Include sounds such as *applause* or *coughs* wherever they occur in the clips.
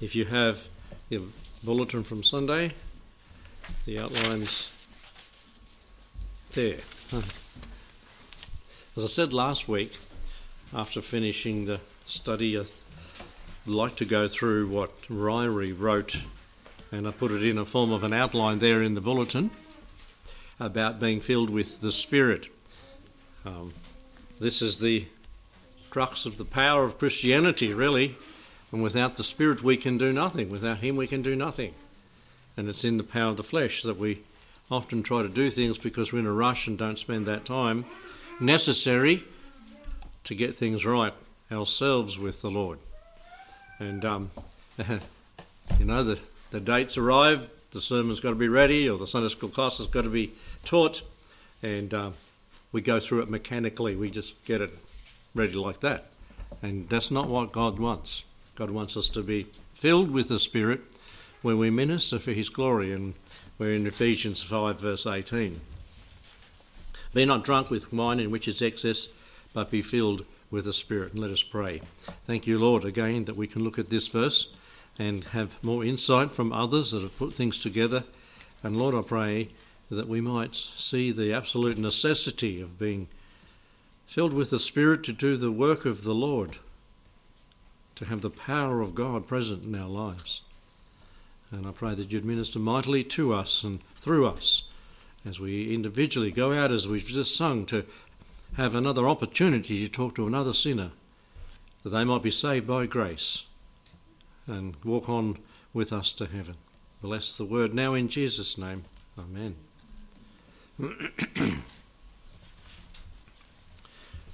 If you have the bulletin from Sunday, the outlines there. As I said last week, after finishing the study, I'd like to go through what Ryrie wrote, and I put it in a form of an outline there in the bulletin about being filled with the Spirit. Um, this is the crux of the power of Christianity, really. And without the Spirit, we can do nothing. Without Him, we can do nothing. And it's in the power of the flesh that we often try to do things because we're in a rush and don't spend that time necessary to get things right ourselves with the Lord. And, um, *laughs* you know, the, the dates arrive, the sermon's got to be ready, or the Sunday school class has got to be taught, and um, we go through it mechanically. We just get it ready like that. And that's not what God wants. God wants us to be filled with the Spirit when we minister for His glory. And we're in Ephesians 5, verse 18. Be not drunk with wine in which is excess, but be filled with the Spirit. And let us pray. Thank you, Lord, again that we can look at this verse and have more insight from others that have put things together. And Lord, I pray that we might see the absolute necessity of being filled with the Spirit to do the work of the Lord, to have the power of God present in our lives. And I pray that you'd minister mightily to us and through us as we individually go out, as we've just sung, to have another opportunity to talk to another sinner, that they might be saved by grace and walk on with us to heaven. Bless the word now in Jesus' name. Amen. *clears throat*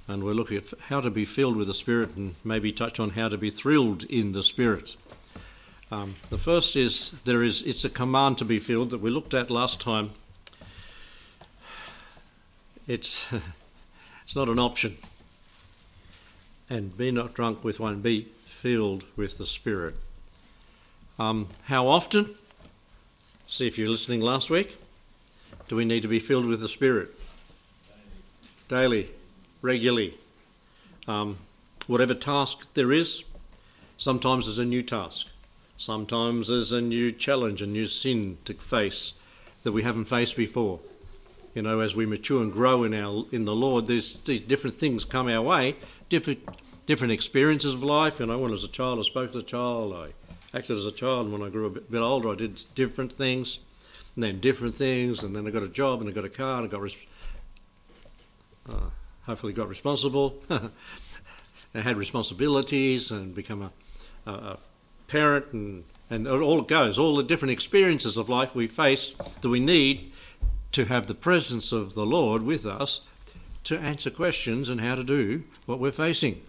and we're looking at how to be filled with the Spirit and maybe touch on how to be thrilled in the Spirit. Um, the first is there is it's a command to be filled that we looked at last time. It's *laughs* it's not an option. And be not drunk with wine, be filled with the Spirit. Um, how often? See if you're listening last week. Do we need to be filled with the Spirit? Daily regularly. Um, whatever task there is, sometimes there's a new task. Sometimes there's a new challenge, a new sin to face that we haven't faced before. You know, as we mature and grow in our in the Lord, there's these different things come our way, different different experiences of life. You know, when I was a child, I spoke as a child, I acted as a child, and when I grew a bit, bit older, I did different things, and then different things, and then I got a job, and I got a car, and I got res- uh, hopefully got responsible. *laughs* And had responsibilities and become a, a, a parent and, and all it goes, all the different experiences of life we face that we need to have the presence of the Lord with us to answer questions and how to do what we're facing.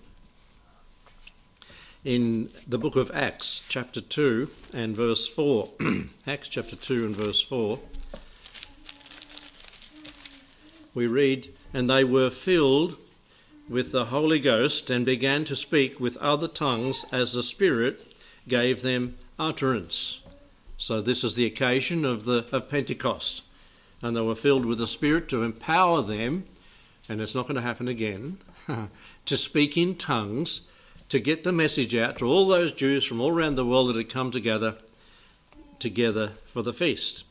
In the book of Acts, chapter 2 and verse 4, *clears throat* Acts chapter 2 and verse 4, we read, and they were filled with the Holy Ghost and began to speak with other tongues as the Spirit gave them utterance. So this is the occasion of the of Pentecost. And they were filled with the Spirit to empower them, and it's not going to happen again, *laughs* to speak in tongues, to get the message out to all those Jews from all around the world that had come together together for the feast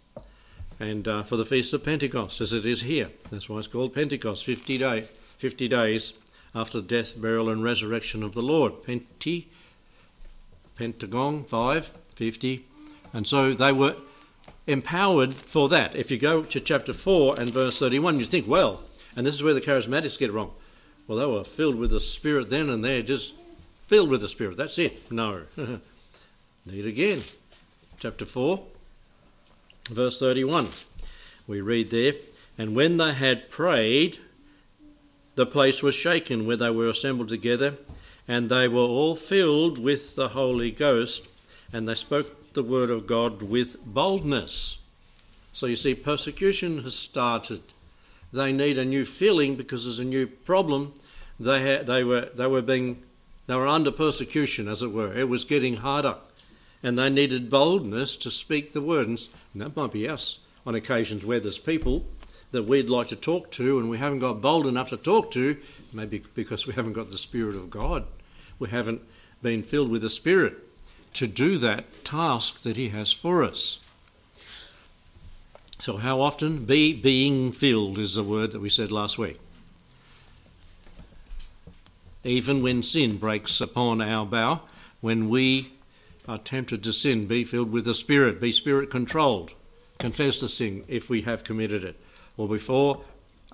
and uh, for the Feast of Pentecost, as it is here. That's why it's called Pentecost, 50, day, 50 days after the death, burial, and resurrection of the Lord. Penti, Pentagon, 5, 50. And so they were empowered for that. If you go to chapter 4 and verse 31, you think, well, and this is where the charismatics get wrong. Well, they were filled with the Spirit then, and they're just filled with the Spirit. That's it. No. *laughs* Need again. Chapter 4, Verse 31, we read there, And when they had prayed, the place was shaken where they were assembled together, and they were all filled with the Holy Ghost, and they spoke the word of God with boldness. So you see, persecution has started. They need a new feeling because there's a new problem. They, they, were, they were being they were under persecution, as it were. It was getting harder and they needed boldness to speak the word. And that might be us on occasions where there's people that we'd like to talk to and we haven't got bold enough to talk to, maybe because we haven't got the Spirit of God. We haven't been filled with the Spirit to do that task that He has for us. So, how often? Be being filled is the word that we said last week. Even when sin breaks upon our bow, when we are tempted to sin, be filled with the Spirit, be Spirit controlled. Confess the sin if we have committed it. Or before,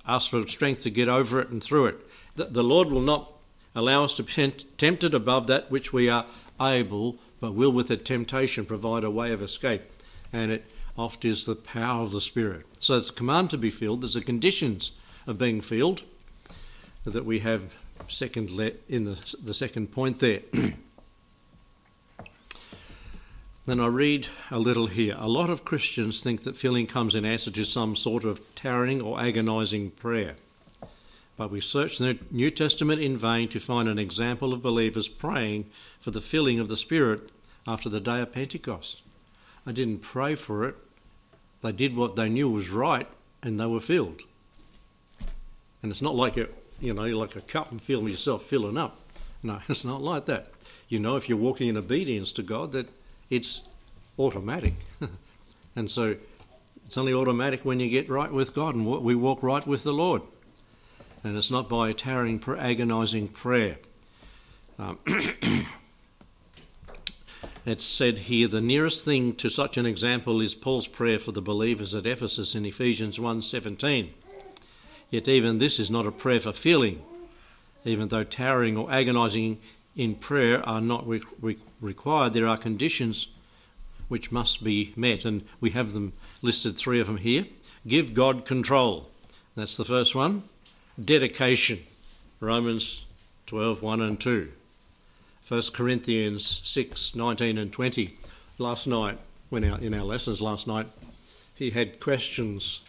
ask for strength to get over it and through it. The, the Lord will not allow us to be tempted above that which we are able, but will with the temptation provide a way of escape. And it oft is the power of the Spirit. So it's a command to be filled. There's the conditions of being filled that we have second le- in the, the second point there. *clears throat* then I read a little here. A lot of Christians think that filling comes in answer to some sort of towering or agonizing prayer. But we search the New Testament in vain to find an example of believers praying for the filling of the Spirit after the day of Pentecost. I didn't pray for it. They did what they knew was right and they were filled. And it's not like a, you know, like a cup and feel yourself filling up. No, *laughs* it's not like that. You know, if you're walking in obedience to God, that it's automatic. *laughs* and so it's only automatic when you get right with God and we walk right with the Lord. And it's not by a towering, agonizing prayer. Um, *clears throat* it's said here the nearest thing to such an example is Paul's prayer for the believers at Ephesus in Ephesians 1:17. Yet even this is not a prayer for feeling, even though towering or agonizing in prayer are not re- re- required. There are conditions which must be met, and we have them listed three of them here. Give God control. That's the first one. Dedication. Romans 12 1 and 2. 1 Corinthians 6 19 and 20. Last night, when our, in our lessons last night, he had questions.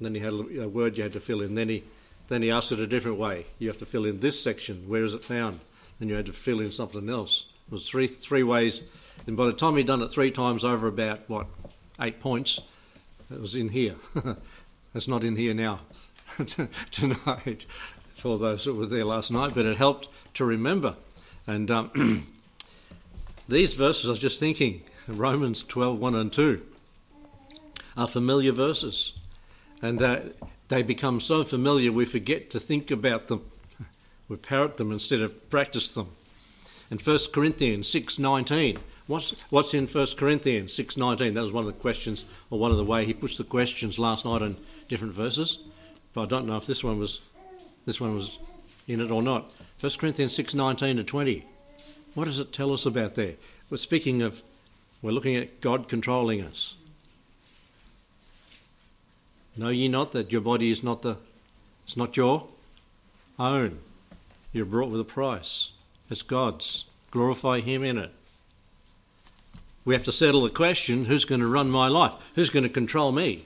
Then he had a word you had to fill in. Then he, then he asked it a different way. You have to fill in this section. Where is it found? Then you had to fill in something else. It was three three ways. And by the time he'd done it three times over about what eight points, it was in here. *laughs* it's not in here now *laughs* tonight for those that was there last night, but it helped to remember. And um, *clears throat* these verses, I was just thinking, Romans 12, 1 and 2, are familiar verses. And uh, they become so familiar we forget to think about them. We parrot them instead of practice them. And 1 Corinthians 6.19, what's, what's in 1 Corinthians 6.19? That was one of the questions, or one of the way he puts the questions last night in different verses. But I don't know if this one was, this one was in it or not. 1 Corinthians 6.19 to 20. What does it tell us about there? We're speaking of, we're looking at God controlling us. Know ye not that your body is not the, it's not your own. You're brought with a price. It's God's. Glorify Him in it. We have to settle the question who's going to run my life? Who's going to control me?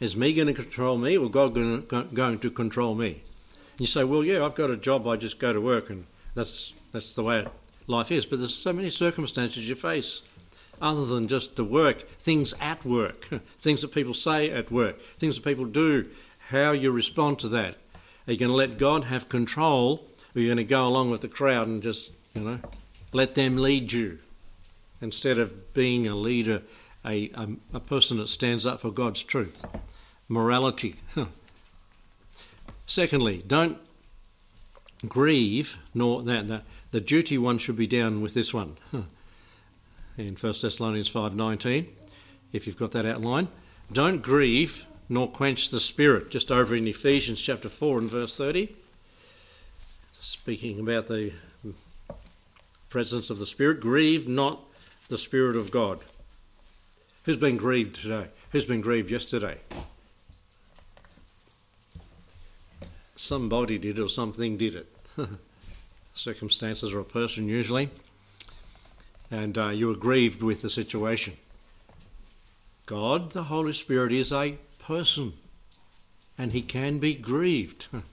Is me going to control me or God going to, going to control me? And you say, well, yeah, I've got a job, I just go to work, and that's, that's the way life is. But there's so many circumstances you face other than just the work, things at work, *laughs* things that people say at work, things that people do, how you respond to that. Are you going to let God have control, or are you going to go along with the crowd and just, you know, let them lead you instead of being a leader, a, a, a person that stands up for God's truth? Morality. *laughs* Secondly, don't grieve, nor that, that the duty one should be down with this one. *laughs* In 1 Thessalonians 5:19, if you've got that outline, don't grieve nor quench the spirit. Just over in Ephesians chapter 4 and verse 30, speaking about the presence of the spirit, grieve not the spirit of God. Who's been grieved today? Who's been grieved yesterday? somebody did or something did it. *laughs* Circumstances or a person usually. And uh, you were grieved with the situation. God, the Holy Spirit, is a person and he can be grieved. *laughs*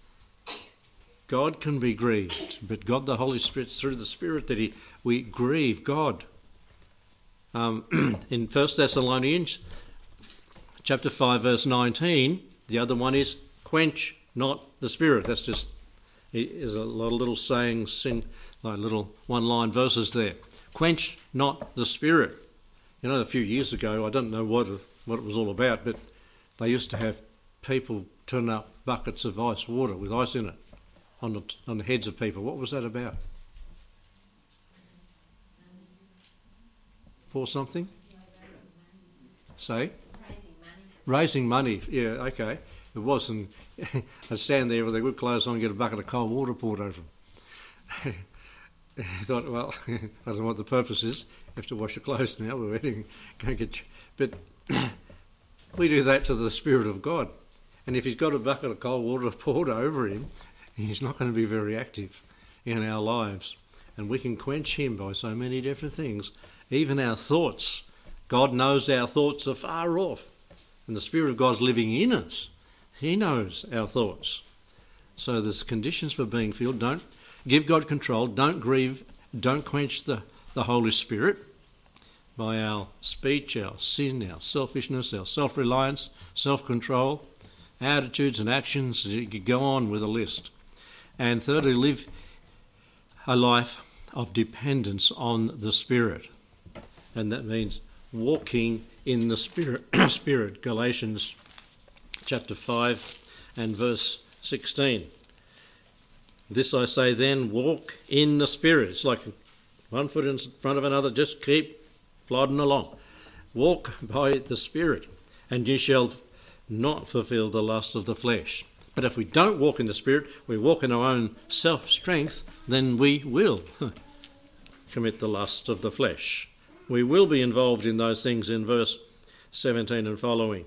God can be grieved, but God, the Holy Spirit, through the Spirit that he, we grieve God. Um, *clears throat* in 1 Thessalonians chapter 5, verse 19, the other one is quench not the Spirit. That's just, there's a lot of little sayings, in, like little one line verses there. Quench not the spirit. You know, a few years ago, I don't know what what it was all about, but they used to have people turn up buckets of ice water with ice in it on the, on the heads of people. What was that about? For something? Say? Raising money. Raising money, Yeah, okay. It was, and *laughs* I'd stand there with their good clothes on and get a bucket of cold water poured over them. *laughs* I thought, well, *laughs* I don't know what the purpose is. You have to wash your clothes now. We're waiting. Go get. But *clears throat* we do that to the Spirit of God. And if he's got a bucket of cold water poured over him, he's not going to be very active in our lives. And we can quench him by so many different things, even our thoughts. God knows our thoughts are far off, and the Spirit of God's living in us. He knows our thoughts. So there's conditions for being filled. Don't give God control. Don't grieve. Don't quench the, the Holy Spirit by our speech, our sin, our selfishness, our self reliance, self control, attitudes and actions. You could go on with a list. And thirdly, live a life of dependence on the Spirit. And that means walking in the Spirit. *coughs* Spirit. Galatians chapter 5 and verse 16. This I say then, walk in the Spirit. It's like one foot in front of another, just keep plodding along. Walk by the Spirit, and you shall not fulfill the lust of the flesh. But if we don't walk in the Spirit, we walk in our own self strength, then we will commit the lust of the flesh. We will be involved in those things in verse 17 and following.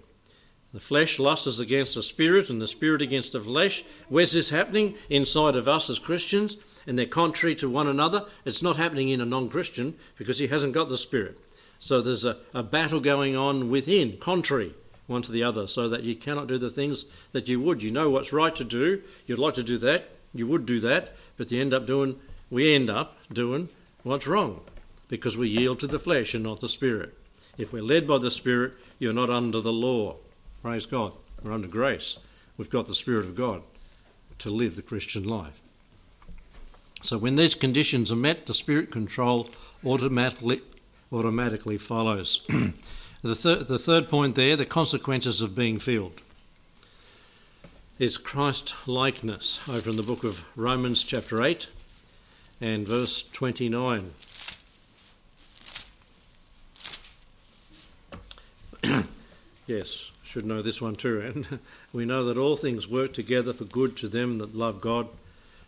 The flesh lusts against the spirit, and the spirit against the flesh. Where's this happening? Inside of us as Christians, and they're contrary to one another. It's not happening in a non Christian because he hasn't got the spirit. So there's a, a battle going on within, contrary one to the other, so that you cannot do the things that you would. You know what's right to do, you'd like to do that, you would do that, but you end up doing, we end up doing what's wrong because we yield to the flesh and not the spirit. If we're led by the spirit, you're not under the law. Praise God. We're under grace. We've got the Spirit of God to live the Christian life. So when these conditions are met, the Spirit control automatically automatically follows. *clears throat* the, thir- the third point there, the consequences of being filled, is Christ likeness over in the book of Romans, chapter 8 and verse 29. *clears throat* yes, should know this one too. And *laughs* we know that all things work together for good to them that love God,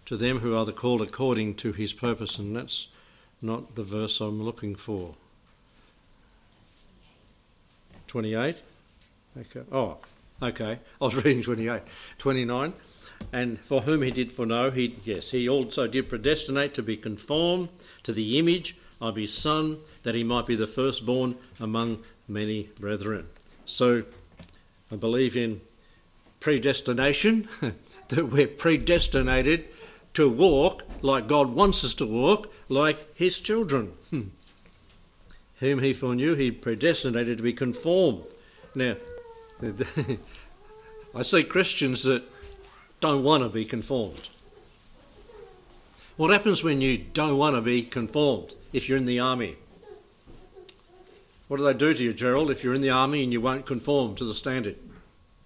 to them who are the called according to his purpose. And that's not the verse I'm looking for. 28? Okay. Oh, okay. I was reading 28. 29. And for whom he did foreknow, he, yes, he also did predestinate to be conformed to the image of his Son, that he might be the firstborn among many brethren. So I believe in predestination, *laughs* that we're predestinated to walk like God wants us to walk, like His children. Hmm. Whom He foreknew, He predestinated to be conformed. Now, *laughs* I see Christians that don't want to be conformed. What happens when you don't want to be conformed if you're in the army? What do they do to you, Gerald, if you're in the army and you won't conform to the standard?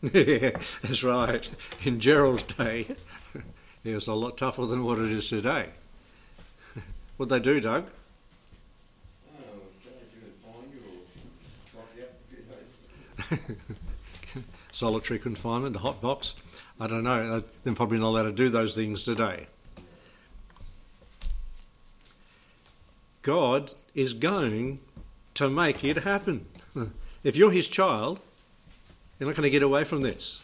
yeah, *laughs* that's right. In Gerald's day, *laughs* it was a lot tougher than what it is today. What'd they do, Doug? *laughs* Solitary confinement, a hot box. I don't know. Uh, they're probably not allowed to do those things today. God is going to make it happen. *laughs* if you're his child, you're not going to get away from this.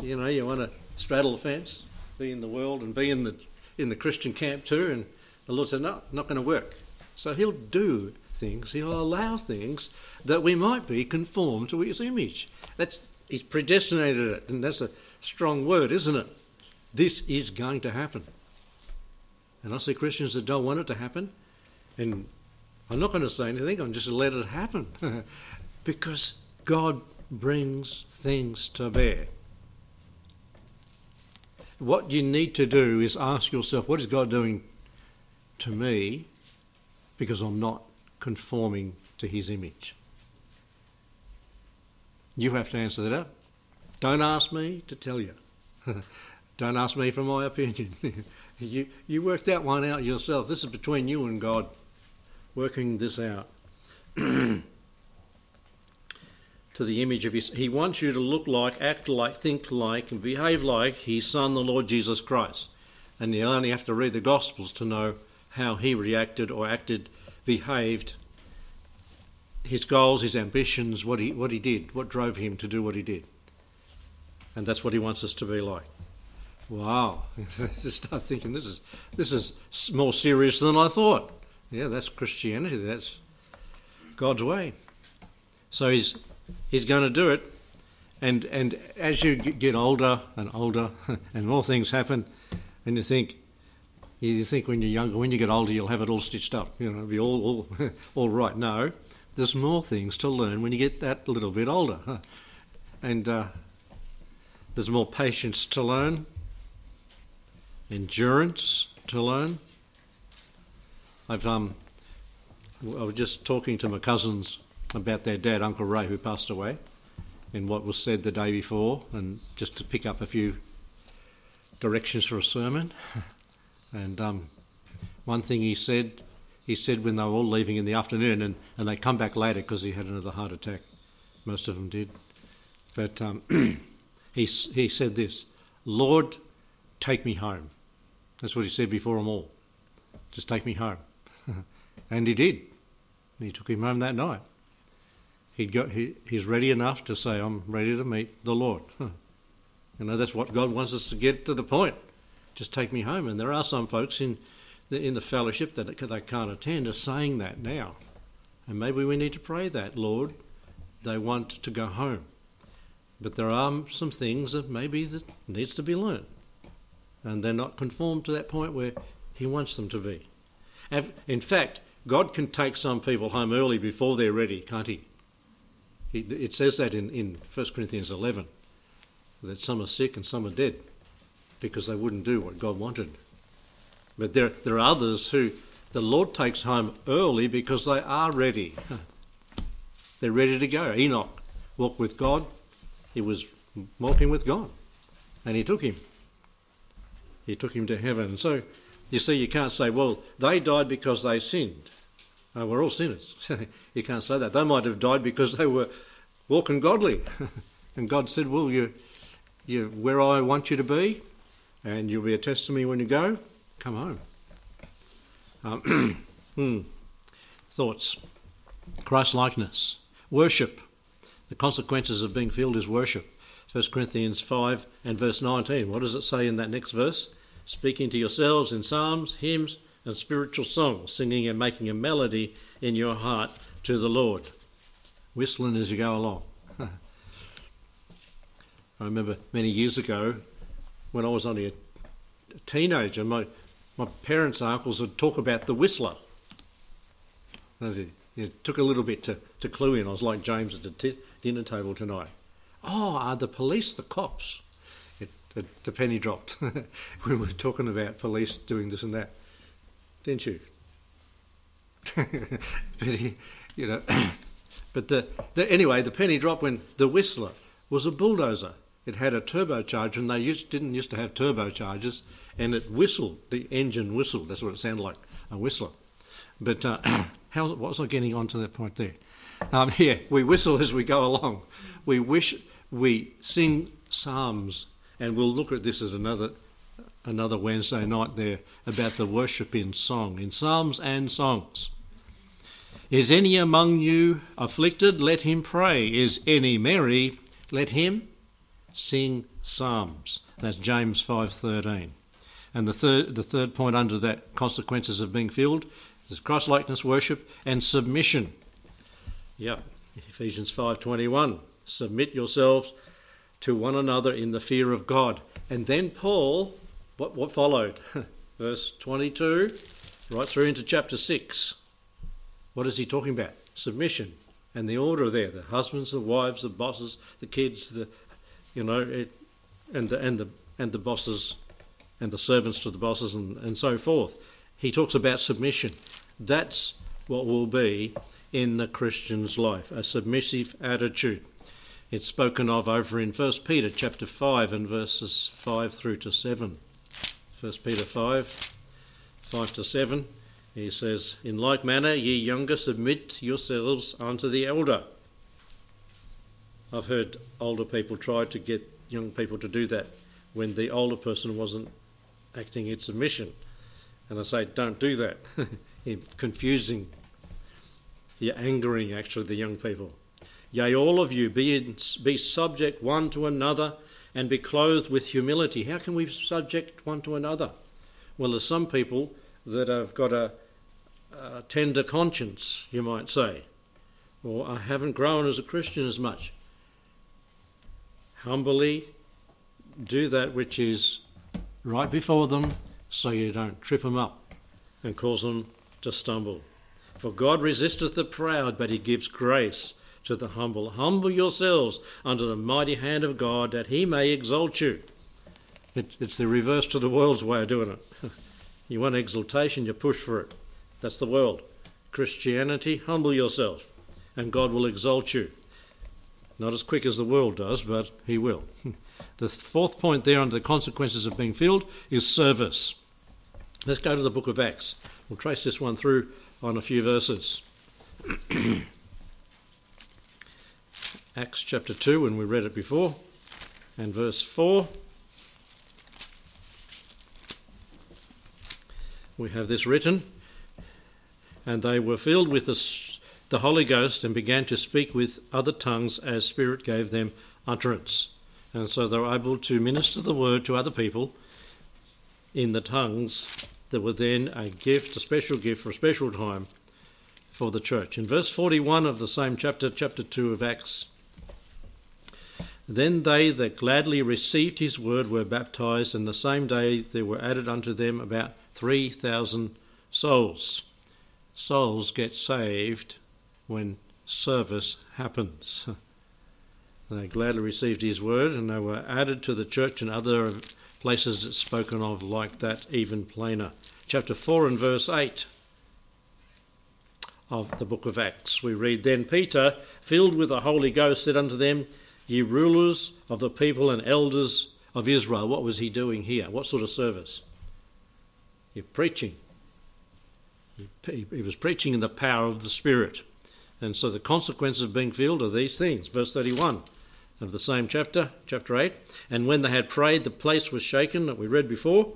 You know, you want to straddle the fence, be in the world and be in the in the Christian camp too, and the Lord said, No, not going to work. So he'll do things, he'll allow things that we might be conformed to his image. That's he's predestinated it, and that's a strong word, isn't it? This is going to happen. And I see Christians that don't want it to happen, and I'm not going to say anything, I'm just going to let it happen. *laughs* because God brings things to bear. What you need to do is ask yourself, what is God doing to me because I'm not conforming to his image. You have to answer that. Up. Don't ask me to tell you. *laughs* Don't ask me for my opinion. *laughs* you, you work that one out yourself. This is between you and God, working this out. *clears throat* to the image of his. He wants you to look like, act like, think like, and behave like his Son, the Lord Jesus Christ. And you only have to read the Gospels to know how he reacted or acted, behaved, his goals, his ambitions, what he, what he did, what drove him to do what he did. And that's what he wants us to be like. Wow, *laughs* just start thinking this is this is more serious than I thought. Yeah, that's Christianity. That's God's way. So he's he's going to do it, and and as you get older and older, *laughs* and more things happen, and you think you think when you're younger, when you get older, you'll have it all stitched up. You know, be all all *laughs* all right. No, there's more things to learn when you get that little bit older, and uh, there's more patience to learn endurance to learn. I've um, I was just talking to my cousins about their dad, Uncle Ray, who passed away, and what was said the day before, and just to pick up a few directions for a sermon. *laughs* and um, one thing he said, he said when they were all leaving in the afternoon, and, and they come back later because he had another heart attack. Most of them did. But um, *clears throat* he, he said this Lord, take me home. That's what he said before them all. Just take me home. *laughs* and he did. He took him home that night. He'd got, he, he's ready enough to say, I'm ready to meet the Lord. *laughs* you know, that's what God wants us to get to the point. Just take me home. And there are some folks in the, in the fellowship that they can't attend are saying that now. And maybe we need to pray that, Lord, they want to go home. But there are some things that maybe that needs to be learned and they're not conformed to that point where He wants them to be. In fact, God can take some people home early before they're ready, can't He? It says that in, in 1 Corinthians 11 that some are sick and some are dead because they wouldn't do what God wanted. But there, there are others who the Lord takes home early because they are ready. *laughs* They're ready to go. Enoch walked with God, he was walking with God, and he took him. He took him to heaven. So you see, you can't say, well, they died because they sinned. Uh, we're all sinners. *laughs* you can't say that. They might have died because they were walking godly. *laughs* and God said, well, you, you, where I want you to be, and you'll be a testimony when you go, come home. Um, *clears throat* hmm. Thoughts. Christ likeness. Worship. The consequences of being filled is worship. 1 Corinthians 5 and verse 19. What does it say in that next verse? speaking to yourselves in psalms, hymns, and spiritual songs, singing and making a melody in your heart to the Lord, whistling as you go along. *laughs* I remember many years ago when I was only a teenager, my, my parents and uncles would talk about the whistler. It took a little bit to, to clue in. I was like James at the t- dinner table tonight. Oh, are the police the cops? the, the penny dropped when *laughs* we were talking about police doing this and that, didn't you? *laughs* but you know, *clears throat* but the, the anyway, the penny dropped when the Whistler was a bulldozer. It had a turbocharger, and they used, didn't used to have turbochargers, and it whistled. The engine whistled. That's what it sounded like, a whistler. But uh, *clears throat* how what was I getting on to that point there? Um, *laughs* yeah, we whistle as we go along. We wish we sing psalms and we'll look at this at another another Wednesday night there about the worship in song, in psalms and songs. Is any among you afflicted? Let him pray. Is any merry? Let him sing psalms. That's James 5:13. And the third the third point under that consequences of being filled is Christ-likeness worship and submission. Yeah, Ephesians 5:21. Submit yourselves to one another in the fear of God. And then Paul, what, what followed? *laughs* Verse 22, right through into chapter 6. What is he talking about? Submission and the order there the husbands, the wives, the bosses, the kids, the, you know, it, and, the, and, the, and the bosses and the servants to the bosses and, and so forth. He talks about submission. That's what will be in the Christian's life, a submissive attitude. It's spoken of over in 1 Peter chapter 5 and verses 5 through to 7. 1 Peter 5, 5 to 7, he says, In like manner, ye younger, submit yourselves unto the elder. I've heard older people try to get young people to do that when the older person wasn't acting in submission. And I say, don't do that. *laughs* You're confusing, you're angering actually the young people. Yea, all of you, be, in, be subject one to another and be clothed with humility. How can we subject one to another? Well, there's some people that have got a, a tender conscience, you might say, or I haven't grown as a Christian as much. Humbly do that which is right before them so you don't trip them up and cause them to stumble. For God resisteth the proud, but he gives grace to the humble. Humble yourselves under the mighty hand of God, that he may exalt you. it's the reverse to the world's way of doing it. *laughs* you want exaltation, you push for it. That's the world. Christianity, humble yourself, and God will exalt you. Not as quick as the world does, but he will. *laughs* the fourth point there under the consequences of being filled is service. Let's go to the book of Acts. We'll trace this one through on a few verses. *clears throat* Acts chapter 2, and we read it before, and verse 4. We have this written, and they were filled with the, the Holy Ghost and began to speak with other tongues as Spirit gave them utterance. And so they were able to minister the word to other people in the tongues that were then a gift, a special gift for a special time for the church. In verse 41 of the same chapter, chapter 2 of Acts, then they that gladly received his word were baptized, and the same day there were added unto them about 3,000 souls. Souls get saved when service happens. *laughs* They gladly received his word, and they were added to the church and other places it's spoken of like that even plainer. Chapter 4 and verse 8 of the book of Acts. We read, Then Peter, filled with the Holy Ghost, said unto them, Ye rulers of the people and elders of Israel. What was he doing here? What sort of service? You're preaching. He was preaching in the power of the Spirit. And so the consequences of being filled are these things. Verse 31 of the same chapter, chapter 8. And when they had prayed, the place was shaken, that we read before,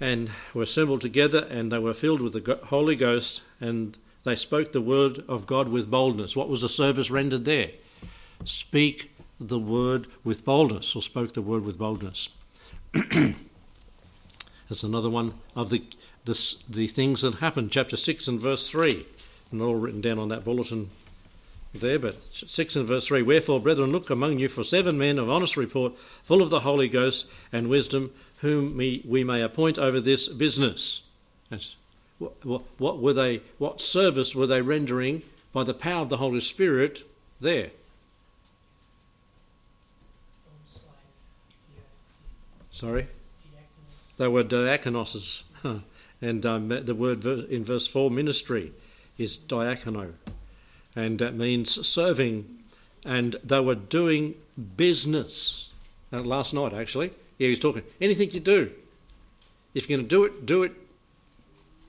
and were assembled together, and they were filled with the Holy Ghost, and they spoke the word of God with boldness. What was the service rendered there? Speak the word with boldness, or spoke the word with boldness. *clears throat* That's another one of the, the, the things that happened. Chapter 6 and verse 3, and all written down on that bulletin there, but 6 and verse 3 Wherefore, brethren, look among you for seven men of honest report, full of the Holy Ghost and wisdom, whom we, we may appoint over this business. What, what, were they, what service were they rendering by the power of the Holy Spirit there? Sorry? They were diakonoses. *laughs* and um, the word in verse 4, ministry, is diakono and that means serving. And they were doing business. Uh, last night, actually, yeah, he was talking. Anything you do, if you're going to do it, do it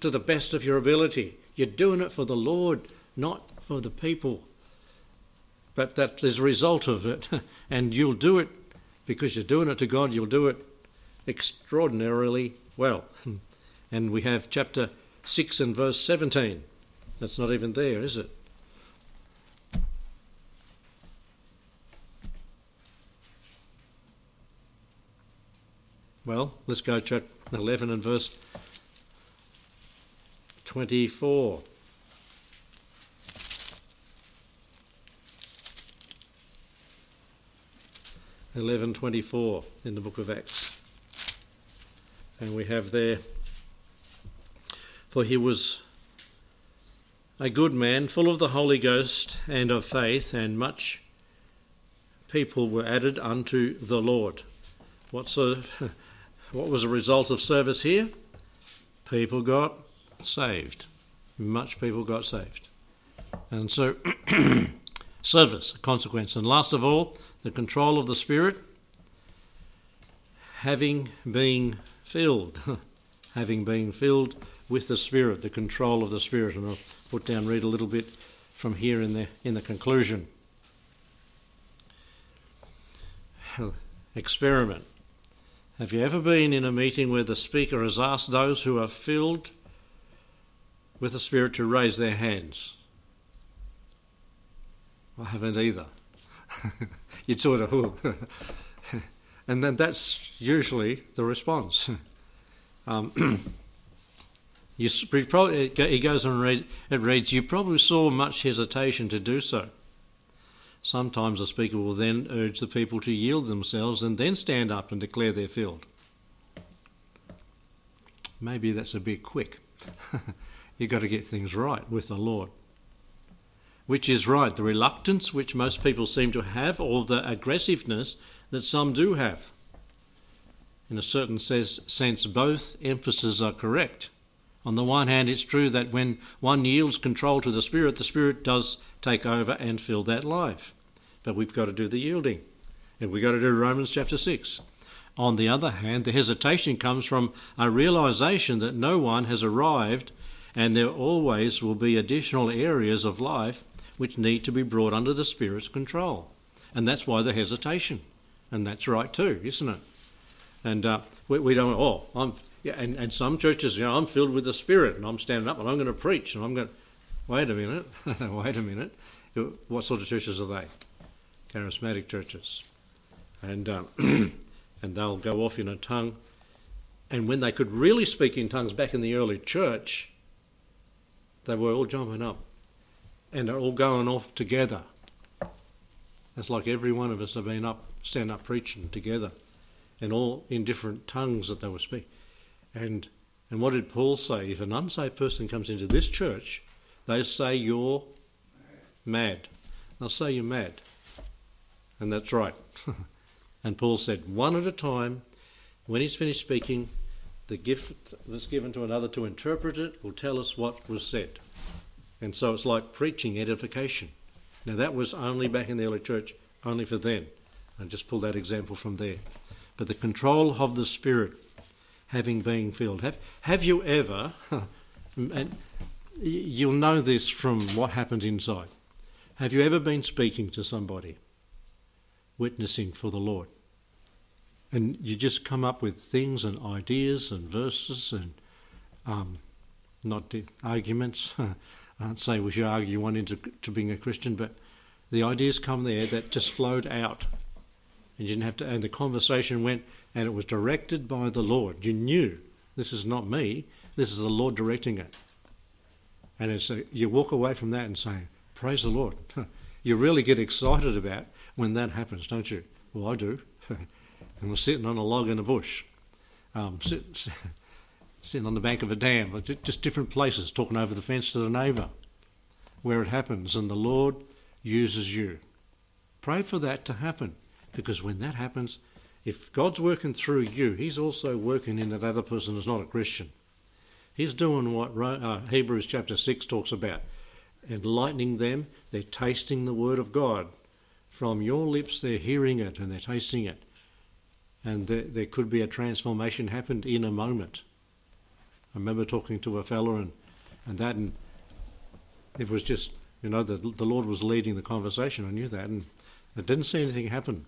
to the best of your ability. You're doing it for the Lord, not for the people. But that is a result of it. *laughs* and you'll do it because you're doing it to God, you'll do it extraordinarily well. *laughs* And we have chapter 6 and verse 17. That's not even there, is it? Well, let's go to 11 and verse 24. Eleven twenty-four in the book of Acts, and we have there. For he was a good man, full of the Holy Ghost and of faith, and much people were added unto the Lord. What's a *laughs* What was the result of service here? People got saved. much people got saved. And so, *clears throat* service, a consequence. And last of all, the control of the Spirit, having been filled, *laughs* having been filled with the Spirit, the control of the Spirit. And I'll put down, read a little bit from here in the, in the conclusion. Experiment. Have you ever been in a meeting where the speaker has asked those who are filled with the Spirit to raise their hands? I haven't either. *laughs* You'd sort of, *laughs* and then that's usually the response. *laughs* Um, *clears throat* you probably, he goes on and read, it reads, You probably saw much hesitation to do so. Sometimes the speaker will then urge the people to yield themselves and then stand up and declare they're filled. Maybe that's a bit quick. *laughs* You've got to get things right with the Lord. Which is right, the reluctance which most people seem to have, or the aggressiveness that some do have. In a certain sense, both emphases are correct. On the one hand, it's true that when one yields control to the Spirit, the Spirit does take over and fill that life. But we've got to do the yielding. And we've got to do Romans chapter 6. On the other hand, the hesitation comes from a realization that no one has arrived and there always will be additional areas of life which need to be brought under the Spirit's control. And that's why the hesitation. And that's right too, isn't it? And uh, we, we, don't, oh, I'm, yeah, and, and some churches, you know, I'm filled with the Spirit and I'm standing up and I'm going to preach and I'm going to, wait a minute, *laughs* wait a minute. What sort of churches are they? Charismatic churches. And, um, *clears throat* and they'll go off in a tongue. And when they could really speak in tongues back in the early church, they were all jumping up and they're all going off together. It's like every one of us have been up, stand up preaching together, and all in different tongues that they were speaking. And and what did Paul say? If an unsaved person comes into this church, they say you're mad. They'll say you're mad. And that's right. *laughs* and Paul said, one at a time, when he's finished speaking, the gift that's given to another to interpret it will tell us what was said. And so it's like preaching edification. Now, that was only back in the early church, only for then. And just pull that example from there. But the control of the Spirit, having been filled. Have, have you ever, *laughs* and you'll know this from what happened inside, have you ever been speaking to somebody, witnessing for the Lord? and you just come up with things and ideas and verses and um, not arguments. *laughs* I don't say we should argue one into to being a Christian, but the ideas come there that just flowed out, and you didn't have to. And the conversation went, and it was directed by the Lord. You knew this is not me; this is the Lord directing it. And it's a, you walk away from that and say, "Praise the Lord." *laughs* you really get excited about when that happens, don't you? Well, I do. *laughs* and we're sitting on a log in a bush, um, sit, sitting on the bank of a dam, just different places, talking over the fence to the neighbour, where it happens, and the Lord uses you. Pray for that to happen, because when that happens, if God's working through you, He's also working in that other person who's not a Christian. He's doing what uh, Hebrews chapter 6 talks about enlightening them. They're tasting the word of God. From your lips, they're hearing it and they're tasting it and there, there could be a transformation happened in a moment. I remember talking to a fella and, and that, and it was just, you know, the, the Lord was leading the conversation. I knew that, and I didn't see anything happen.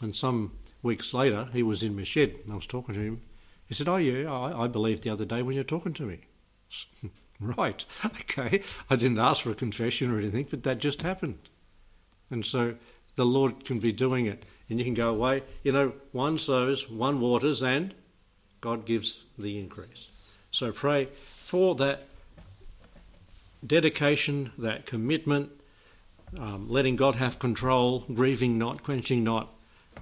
And some weeks later, he was in my shed, and I was talking to him. He said, Oh, yeah, I, I believed the other day when you were talking to me. *laughs* right, *laughs* okay. I didn't ask for a confession or anything, but that just happened. And so the Lord can be doing it and you can go away. You know, one sows, one waters, and God gives the increase. So pray for that dedication, that commitment, um, letting God have control, grieving not, quenching not,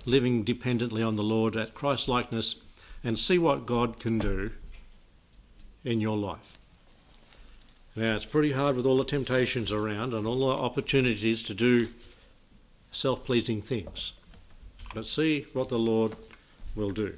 living dependently on the Lord at Christ likeness, and see what God can do in your life. Now, it's pretty hard with all the temptations around and all the opportunities to do self pleasing things. But see what the Lord will do.